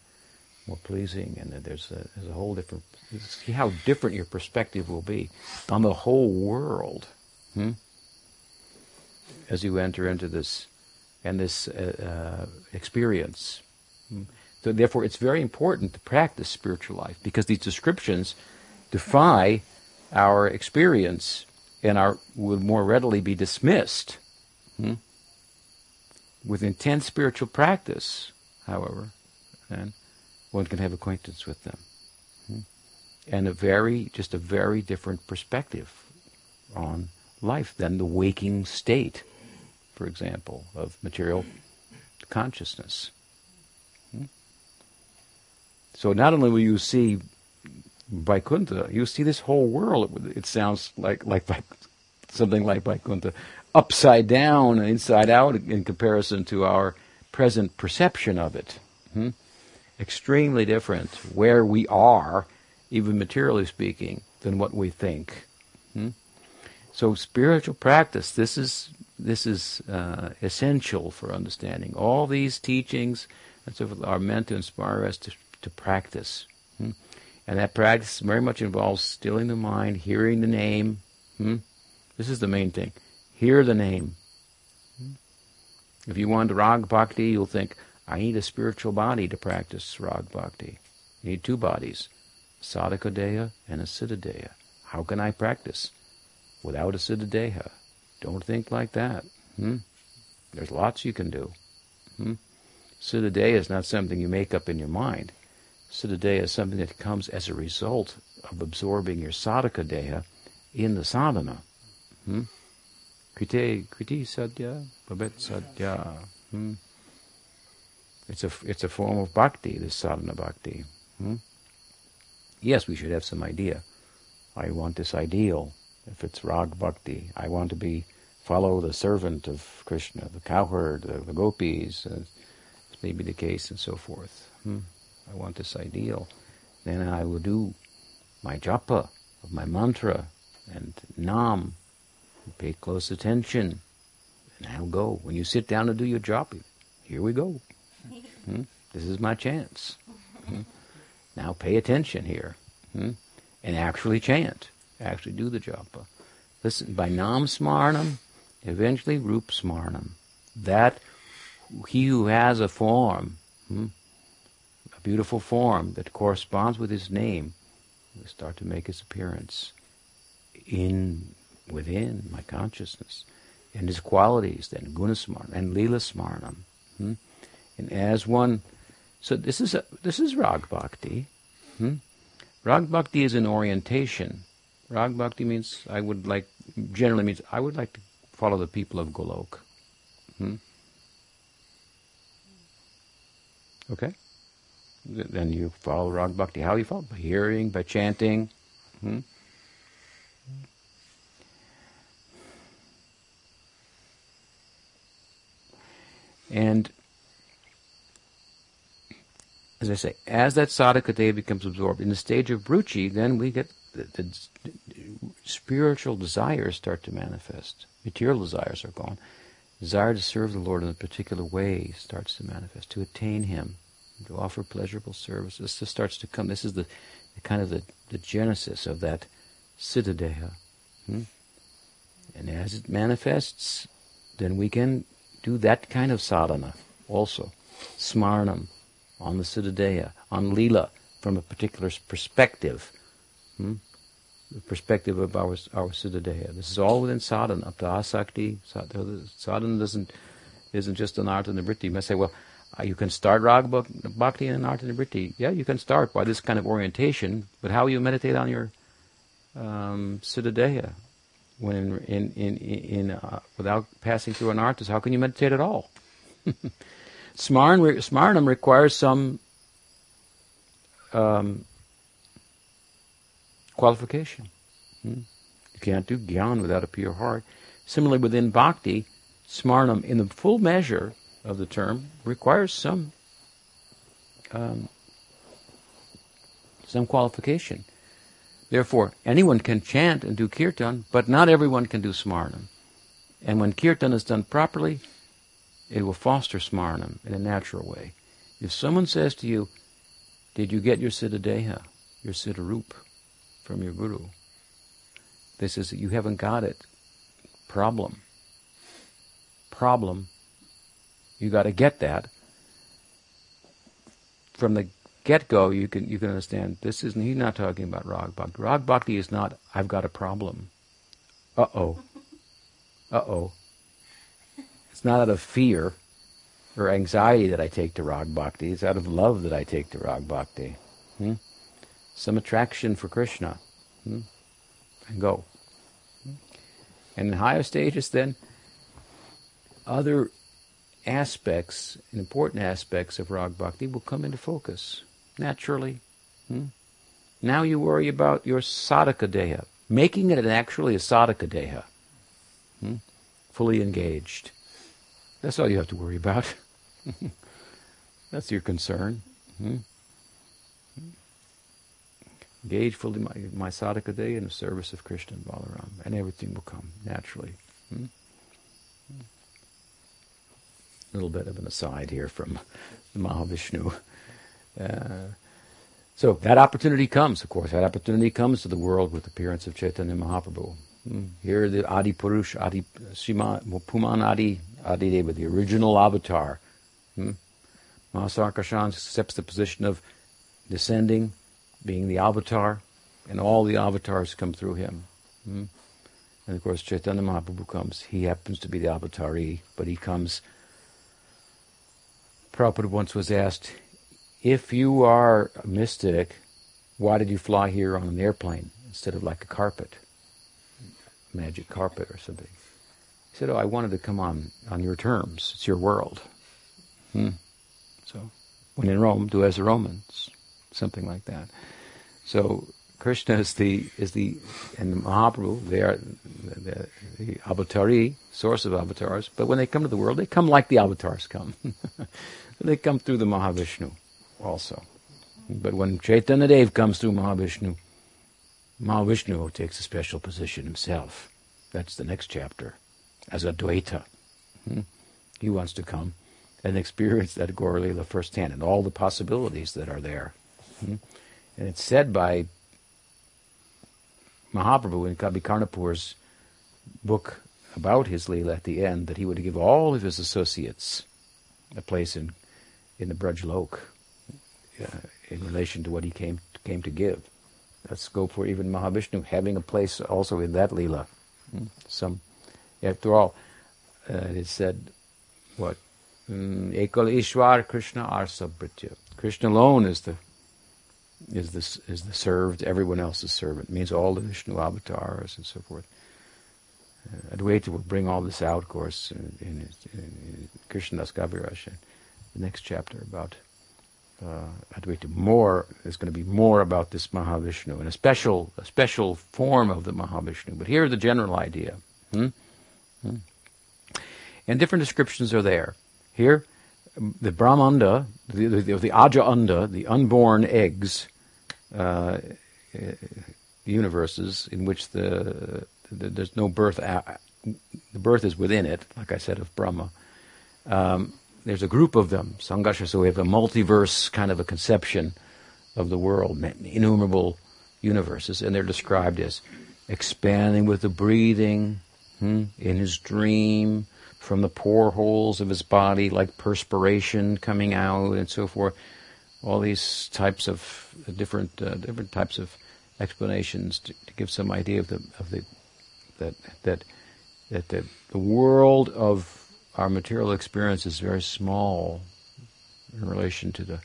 more pleasing, and that there's a, there's a whole different. See how different your perspective will be on the whole world. Hmm? as you enter into this and this uh, uh, experience. So therefore, it's very important to practice spiritual life because these descriptions defy our experience and our, would more readily be dismissed. Hmm? With intense spiritual practice, however, then one can have acquaintance with them. Hmm? And a very, just a very different perspective on life than the waking state, for example, of material consciousness. Hmm? So not only will you see Vaikuntha, you see this whole world. It sounds like like something like Vaikuntha, upside down and inside out in comparison to our present perception of it. Hmm? Extremely different where we are, even materially speaking, than what we think. Hmm? So spiritual practice, this is this is uh, essential for understanding. All these teachings and so forth are meant to inspire us to, to practice. Hmm? And that practice very much involves stilling the mind, hearing the name. Hmm? This is the main thing. Hear the name. Hmm? If you want rag bhakti, you'll think, I need a spiritual body to practice rag bhakti. You need two bodies, sadhaka deha and a siddha. How can I practice without a siddha? Don't think like that. Hmm? There's lots you can do. Hmm? Siddha deha is not something you make up in your mind. Siddha deha is something that comes as a result of absorbing your sadhaka deha in the sadhana. Hmm? Kriti, kriti sadhya, babet sadhya. Hmm? It's a, it's a form of bhakti, this sadhana bhakti. Hmm? Yes, we should have some idea. I want this ideal. If it's rag bhakti, I want to be follow the servant of Krishna, the cowherd, the, the gopis. Uh, this may be the case, and so forth. Hmm? I want this ideal. Then I will do my japa of my mantra and nam. Pay close attention, and I'll go. When you sit down to do your japa, here we go. Hmm? This is my chance. Hmm? Now pay attention here, hmm? and actually chant. Actually do the japa. Listen, by nam smarnam, eventually rup smarnam. That he who has a form, hmm, a beautiful form that corresponds with his name, will start to make his appearance in within my consciousness, and his qualities, then gunasmarnam and lila smarnam. Hmm? And as one, so this is a, this is rag bhakti. Hmm? Rag bhakti is an orientation. Rag bhakti means I would like, generally means I would like to follow the people of Golok. Hmm? Okay? Then you follow Rag Bhakti. How do you follow? By hearing, by chanting. Hmm? And as I say, as that sadhaka deha becomes absorbed in the stage of ruchi, then we get the, the, spiritual desires start to manifest. Material desires are gone. Desire to serve the Lord in a particular way starts to manifest, to attain Him, to offer pleasurable service. This starts to come. This is the, the kind of the, the genesis of that siddhadeha. Hmm? And as it manifests, then we can do that kind of sadhana also. Smarnam on the siddhadeha, on lila from a particular perspective. Hmm? The perspective of our our siddhadeha. This is all within sadhana, up to asakti. Sadhana doesn't isn't just anartha nivritti. You must say, well, you can start rag bhakti and art and. Yeah, you can start by this kind of orientation, but how you meditate on your um, when in in in, in uh, without passing through an artist, how can you meditate at all? Smarn, smarnam requires some um, qualification. Hmm? You can't do gyan without a pure heart. Similarly, within bhakti, smarnam, in the full measure of the term, requires some um, some qualification. Therefore, anyone can chant and do kirtan, but not everyone can do smarnam. And when kirtan is done properly, it will foster smarnam in a natural way. If someone says to you, Did you get your siddhadeha, your siddharup, from your guru? This is you haven't got it. Problem. Problem. You got to get that. from the get-go, you can you can understand this isn't. He's not talking about rag bhakti. Rag bhakti is not. I've got a problem. Uh oh. Uh oh. It's not out of fear or anxiety that I take to rag bhakti. It's out of love that I take to rag bhakti. Hmm? Some attraction for Krishna. Hmm? And go. Hmm? And in higher stages, then, other aspects, and important aspects of rag bhakti will come into focus naturally. Hmm? Now you worry about your sadhaka deha, making it actually a sadhaka deha, hmm? fully engaged. That's all you have to worry about. That's your concern. Hmm? Engage fully my, my sadhaka deha in the service of Krishna and Balaram, and everything will come naturally. Hmm? A little bit of an aside here from the Mahavishnu. Uh, so that opportunity comes, of course. That opportunity comes to the world with the appearance of Chaitanya Mahaprabhu. Hmm. Here, the Adi Purush, Adi Shima, Puman Adi, Adi Deva, the original avatar. Hmm? Accepts the position of descending, being the avatar, and all the avatars come through him. Hmm? And of course, Chaitanya Mahaprabhu comes. He happens to be the avatari, but he comes. Prabhupada once was asked, if you are a mystic, why did you fly here on an airplane instead of like a carpet, magic carpet or something? He said, "Oh, I wanted to come on on your terms. It's your world." Hmm. So, when in Rome, do as the Romans, something like that. So Krishna is the is the and the Mahaprabhu. They are the, the, the avatari, source of avatars. But when they come to the world, they come like the avatars come. they come through the Mahavishnu also. But when Chaitanya Dev comes through Mahavishnu, Mahavishnu takes a special position himself. That's the next chapter, as Advaita. Hmm? He wants to come and experience that Gaur Lila firsthand and all the possibilities that are there. Hmm? And it's said by Mahaprabhu in Kavi Karnapur's book about his Leela at the end that he would give all of his associates a place in, in the Lok uh, in relation to what he came came to give. That's scope for even Mahavishnu having a place also in that lila. Hmm? Some, after all, uh, it said, what? Hmm, Ekal Ishwar Krishna Arsabritya. Krishna alone is the is the is the served. Everyone else is servant. It means all the Vishnu avatars and so forth. Uh, Advaita will bring all this out, of course, in, in, in, in the next chapter about uh, Advaita more is going to be more about this Mahavishnu and a special a special form of the Mahavishnu. But here the general idea. Hmm? Hmm. And different descriptions are there. Here, the Brahmanda, the, the, the Aja Anda, the unborn eggs, uh, universes in which the, the, there's no birth, the birth is within it, like I said, of Brahma. Um, there's a group of them, Sangasha, so we have a multiverse kind of a conception of the world, innumerable universes, and they're described as expanding with the breathing, hmm, in his dream, from the pore holes of his body, like perspiration coming out, and so forth. All these types of uh, different uh, different types of explanations to, to, give some idea of the of the that that that the, the world of our material experience is very small in relation to the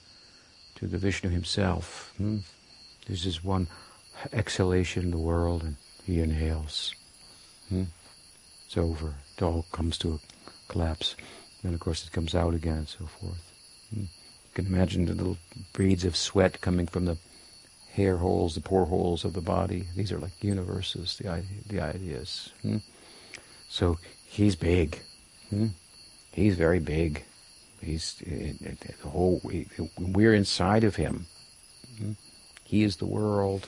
to the Vishnu himself. Hmm? There's just one exhalation in the world, and he inhales. Hmm? It's over. It all comes to a collapse. And of course, it comes out again, and so forth. Hmm? You can imagine the little beads of sweat coming from the hair holes, the pore holes of the body. These are like universes. The the ideas. Hmm? So he's big. Hmm? He's very big. He's the whole. We're inside of him. He is the world.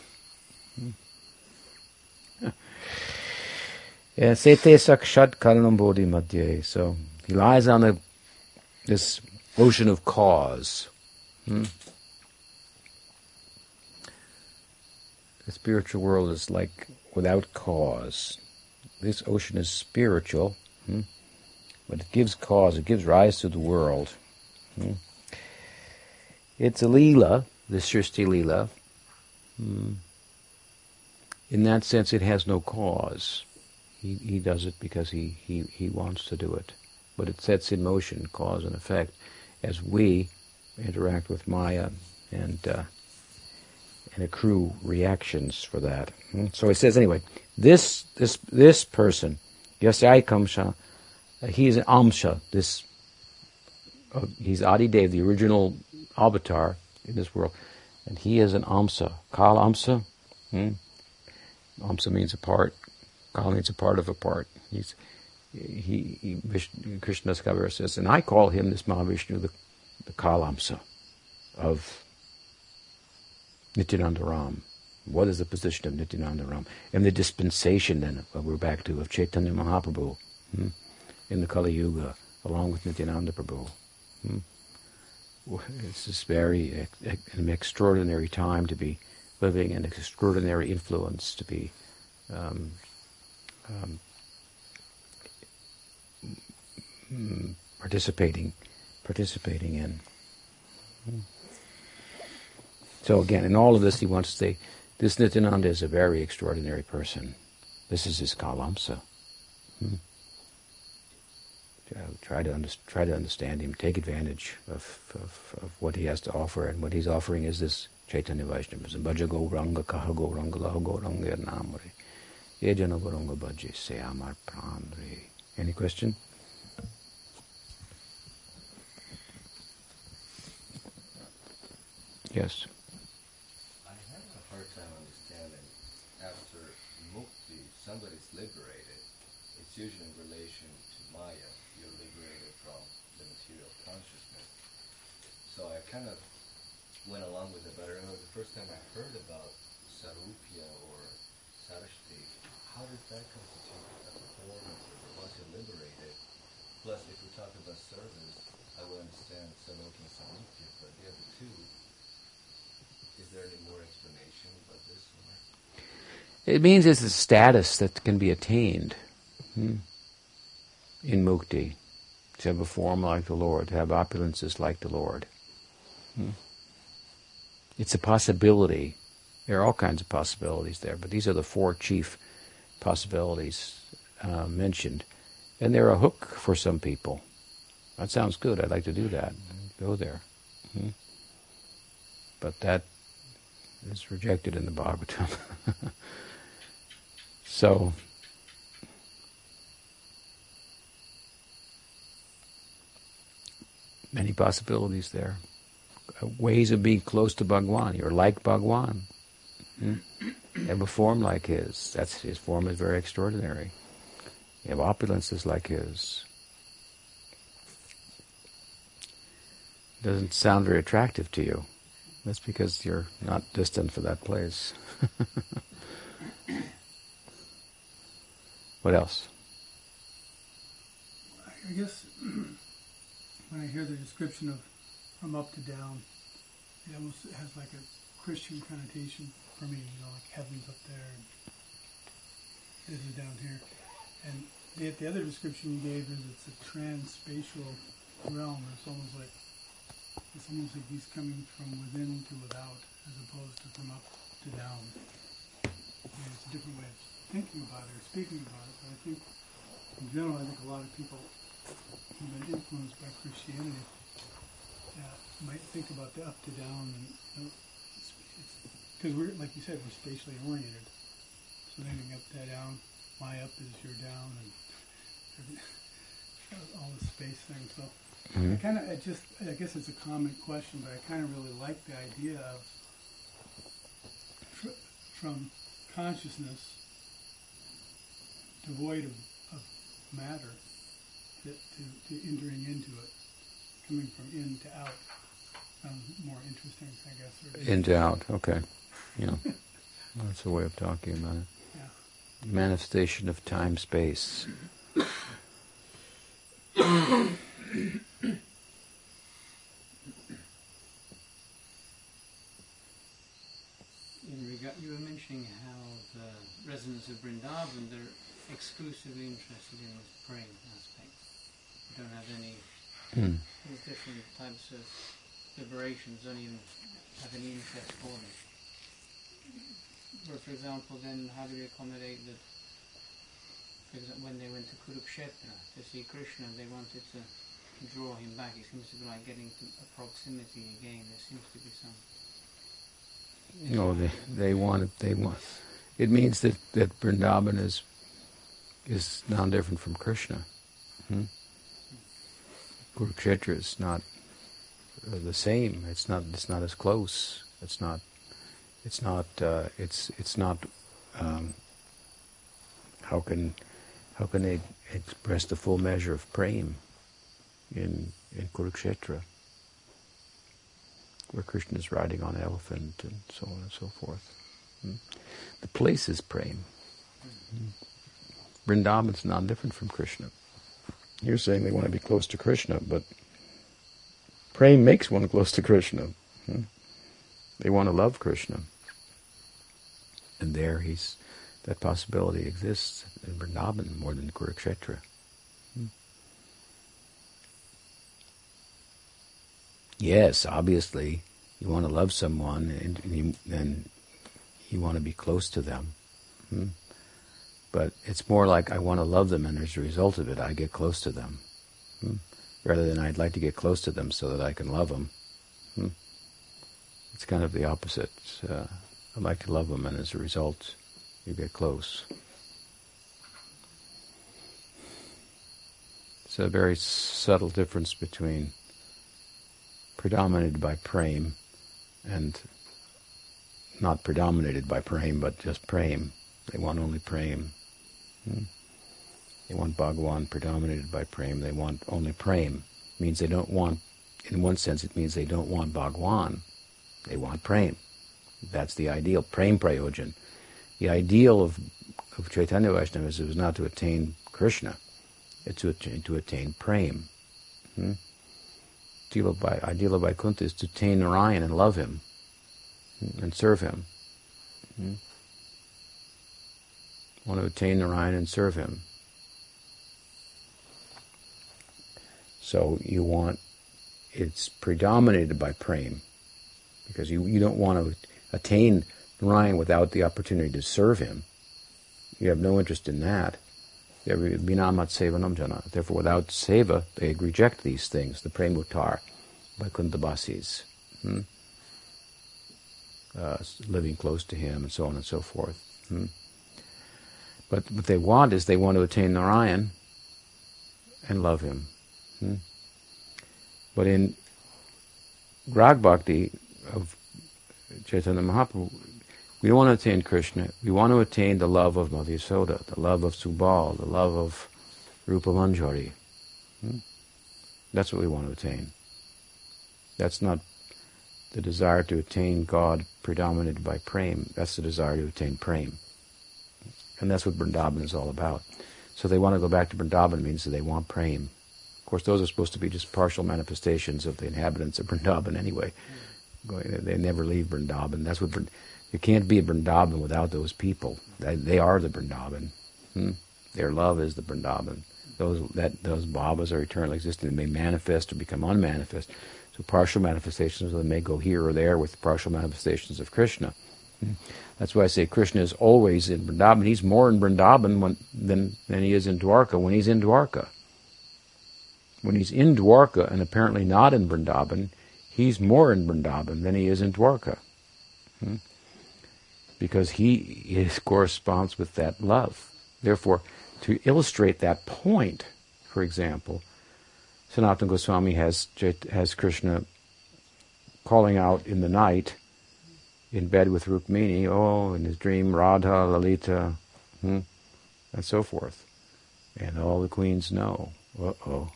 So he lies on the, this ocean of cause. Hmm? The spiritual world is like without cause. This ocean is spiritual. Hmm? But it gives cause, it gives rise to the world. Hmm? it's a lila, the Srishti lila. Hmm. In that sense, it has no cause. He, he does it because he, he, he wants to do it. But it sets in motion cause and effect as we interact with Maya and uh, and accrue reactions for that. Hmm? So he says anyway, this this this person, Yasai Kamsha, he is an Amsha. This uh, he's Adi Dev, the original avatar in this world, and he is an Amsa. Kal Amsa. Hmm? Amsa means a part. Kal means a part of a part. He's he, he Vishnu, Krishna Kabir says, and I call him this Mahavishnu the the Kalamsa of Nityananda Ram. What is the position of Nityananda Ram? And the dispensation then, we're back to, of Chaitanya Mahaprabhu hmm, in the Kali Yuga, along with Nityananda Prabhu. Hmm. It's this very an extraordinary time to be living, an extraordinary influence to be um, um, mm, participating participating in. So again, in all of this, he wants to say, this Nityananda is a very extraordinary person. This is his kalamsa. Hmm. Uh, try to under, try to understand him. Take advantage of, of, of, what he has to offer, and what he's offering is this Chaitanya Vaishnavism. Bhaja Gauranga Kaha Gauranga Laha Gauranga Namre. Yejana Gauranga Bhaja Se Amar Pranre. Any question? Yes. I have a hard time understanding after mukti, somebody's liberated. It's usually in relation to Maya. You're liberated from the material consciousness. So I kind of went along with it, but I remember the first time I heard about Sarupya or Sarashti, how did that constitute a performance once you're liberated? Plus, if we talk about service, I would understand Sarupya and Sarupya, but the other two, is there any more explanation about this? one? It means it's a status that can be attained hmm, in mukti. To have a form like the Lord, to have opulences like the Lord. Hmm. It's a possibility. There are all kinds of possibilities there, but these are the four chief possibilities uh, mentioned. And they're a hook for some people. That sounds good. I'd like to do that. Go there. Hmm. But that is rejected in the Bhagavatam. so, many possibilities there. Ways of being close to Bhagwan. You're like Bhagwan. Hmm? You have a form like his. That's his form is very extraordinary. You have opulences like his. Doesn't sound very attractive to you. That's because you're not distant for that place. what else? I guess when I hear the description of from up to down, it almost has like a Christian connotation for me. You know, like heaven's up there and this is down here. And the, the other description you gave is it's a trans-spatial realm. It's almost like it's almost like he's coming from within to without, as opposed to from up to down. It's a different way of thinking about it or speaking about it. But I think, in general, I think a lot of people who've been influenced by Christianity uh, might think about the up to down, and you know, because we're like you said, we're spatially oriented. So anything up to down, my up is your down, and all the space things. So Mm-hmm. I kind of, I just, I guess it's a common question, but I kind of really like the idea of fr- from consciousness devoid of, of matter to, to, to, entering into it, coming from in to out. Sounds more interesting, I guess. In to out, okay. Yeah. That's a way of talking about it. Yeah. Manifestation of time space. you were mentioning how the residents of Vrindavan, they're exclusively interested in this praying aspect. They don't have any mm. different types of liberations don't even have any interest for them. But for example, then how do we accommodate that? For example, when they went to Kurukshetra to see Krishna, they wanted to draw him back. It seems to be like getting to a proximity again. There seems to be some. No, they they want it. They want. It means that that Vrindavan is is non different from Krishna. Hmm? Kurukshetra is not uh, the same. It's not. It's not as close. It's not. It's not. Uh, it's. It's not. Um, how can how can they express the full measure of prema in in Kurukshetra, where Krishna is riding on an elephant and so on and so forth? Hmm? The place is prema. Hmm? Vrindavan's not different from Krishna. You're saying they want to be close to Krishna, but praying makes one close to Krishna. Hmm? They want to love Krishna. And there he's that possibility exists in Vrindavan more than Kurukshetra. Hmm? Yes, obviously, you want to love someone and, you, and you want to be close to them. Hmm? But it's more like I want to love them, and as a result of it, I get close to them. Hmm? Rather than I'd like to get close to them so that I can love them. Hmm? It's kind of the opposite. Uh, I like to love them, and as a result, you get close. It's a very subtle difference between predominated by prema and not predominated by prema, but just prema. They want only prema. Hmm? They want Bhagawan predominated by prema. They want only prema. It means they don't want, in one sense, it means they don't want Bhagawan. They want prema. That's the ideal, prema prayojan. The ideal of, of Chaitanya Vaishnavism is not to attain Krishna, it's to attain, to attain prema. Hmm? Ideal of, ideal of Vaikuntha is to attain Narayan and love him hmm, and serve him. Hmm? Want to attain Narayan and serve him. So you want, it's predominated by prema, because you, you don't want to attain Narayan without the opportunity to serve him. You have no interest in that. Therefore, without seva, they reject these things, the premutar, Vaikunthabasis, hmm? uh, living close to him, and so on and so forth. Hmm? But what they want is they want to attain Narayan and love him. Hmm? But in Rag Bhakti of Chaitanya Mahaprabhu, we want to attain Krishna. We want to attain the love of Madhusoda, the love of Subal, the love of Rupa Manjari. Hmm? That's what we want to attain. That's not the desire to attain God predominated by prema. That's the desire to attain prema. And that's what Vrindavan is all about. So they want to go back to Vrindavan means that they want prema. Of course, those are supposed to be just partial manifestations of the inhabitants of Vrindavan anyway. They never leave Vrindavan. That's what you can't be a Vrindavan without those people. They, are the Vrindavan. Hmm? Their love is the Vrindavan. Those that those bhavas are eternally existing. They may manifest or become unmanifest. So partial manifestations of them may go here or there with partial manifestations of Krishna. That's why I say Krishna is always in Vrindavan. He's more in Vrindavan when, than, than he is in Dwarka when he's in Dwarka when he's in Dwarka and apparently not in Vrindavan, he's more in Vrindavan than he is in Dwarka. Hmm? Because he is, corresponds with that love. Therefore, to illustrate that point, for example, Sanatana Goswami has, has Krishna calling out in the night in bed with Rukmini, oh, in his dream, Radha, Lalita, hmm, and so forth. And all the queens know, uh-oh,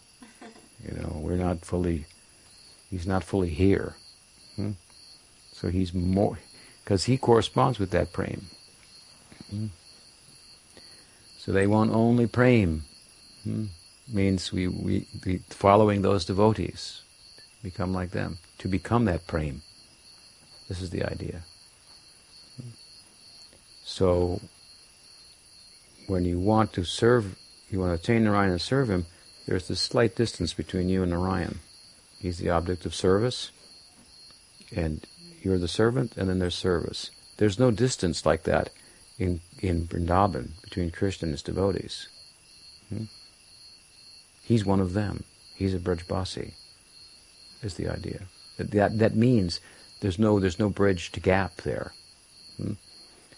you know, we're not fully, he's not fully here. Hmm? So he's more, because he corresponds with that prema. Hmm? So they want only prema. Hmm? Means we, we, following those devotees, become like them, to become that prema. This is the idea. So when you want to serve, you want to attain Narayan and serve him, there's this slight distance between you and Narayan. He's the object of service. and you're the servant, and then there's service. There's no distance like that in in Vrindavan between Krishna and his devotees. Hmm? He's one of them. He's a Brajbasi. Is the idea that that, that means there's no there's no bridge to gap there. Hmm?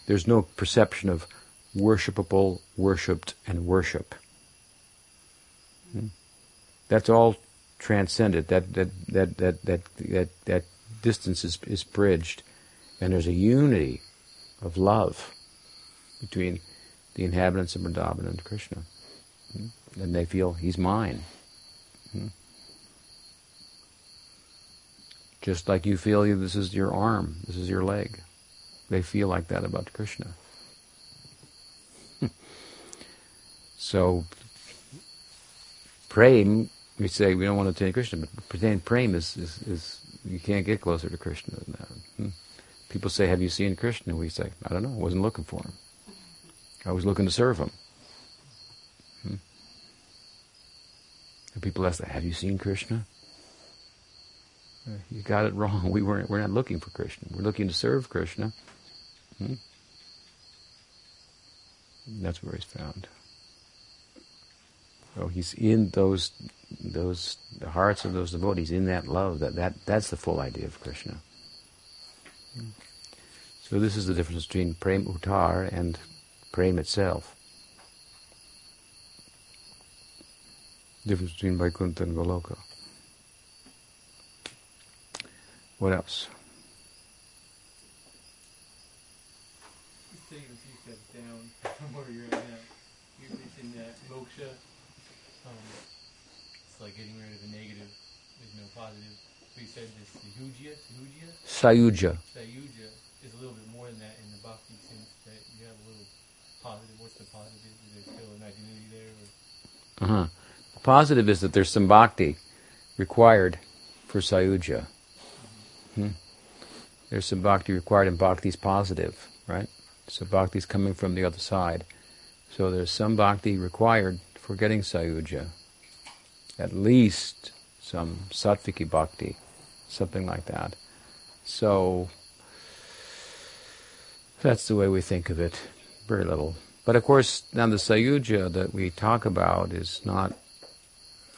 There's no perception of worshipable, worshipped, and worship. Hmm? That's all transcended. That that that that that that, that distance is, is bridged, and there's a unity of love between the inhabitants of Vrindavan and Krishna. Hmm? And they feel he's mine. Hmm? Just like you feel this is your arm, this is your leg. They feel like that about Krishna. so, prem, we say we don't want to attain Krishna, but pretend prem is, is, is, you can't get closer to Krishna than that. Hmm? People say, Have you seen Krishna? We say, I don't know, I wasn't looking for him. I was looking to serve him. Hmm? And people ask, Have you seen Krishna? You got it wrong. We weren't. We're not looking for Krishna. We're looking to serve Krishna. Hmm? That's where he's found. So he's in those, those the hearts of those devotees. In that love, that that that's the full idea of Krishna. So this is the difference between prem uttar and prem itself. Difference between Vaikuntha and Goloka. What else? Taking a few steps down from where you're at now, you mentioned that moksha, um, it's like getting rid of the negative, there's no positive. But you said this Sahuja, Sahuja? Sayuja. Sayuja is a little bit more than that in the bhakti sense that you have a little positive. What's the positive? Is there still an identity there? Or? Uh-huh. The positive is that there's some bhakti required for Sayuja. Hmm. There's some bhakti required, and bhakti's positive, right? So bhakti's coming from the other side. So there's some bhakti required for getting sayuja. At least some sattviki bhakti, something like that. So that's the way we think of it. Very little. But of course, now the sayuja that we talk about is not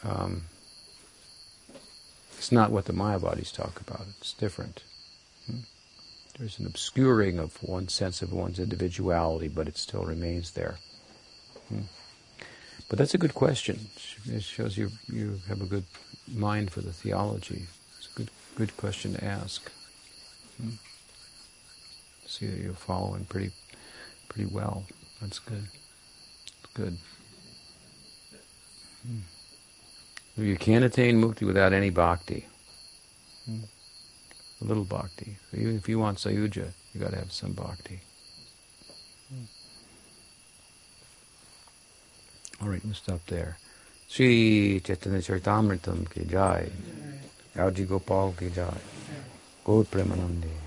um, it's not what the Mayavadis talk about. It's different. Hmm? There's an obscuring of one's sense of one's individuality, but it still remains there. Hmm? But that's a good question. It shows you you have a good mind for the theology. It's a good good question to ask. Hmm? See that you're following pretty pretty well. That's good. Good. Hmm. You can't attain mukti without any bhakti. Hmm. A little bhakti. So even if you want sayuja, you got to have some bhakti. Hmm. All right, we'll stop there. Sri Chaitanya Charitamritam ki jai. Raji Gopal ki jai. Gaur Premanande.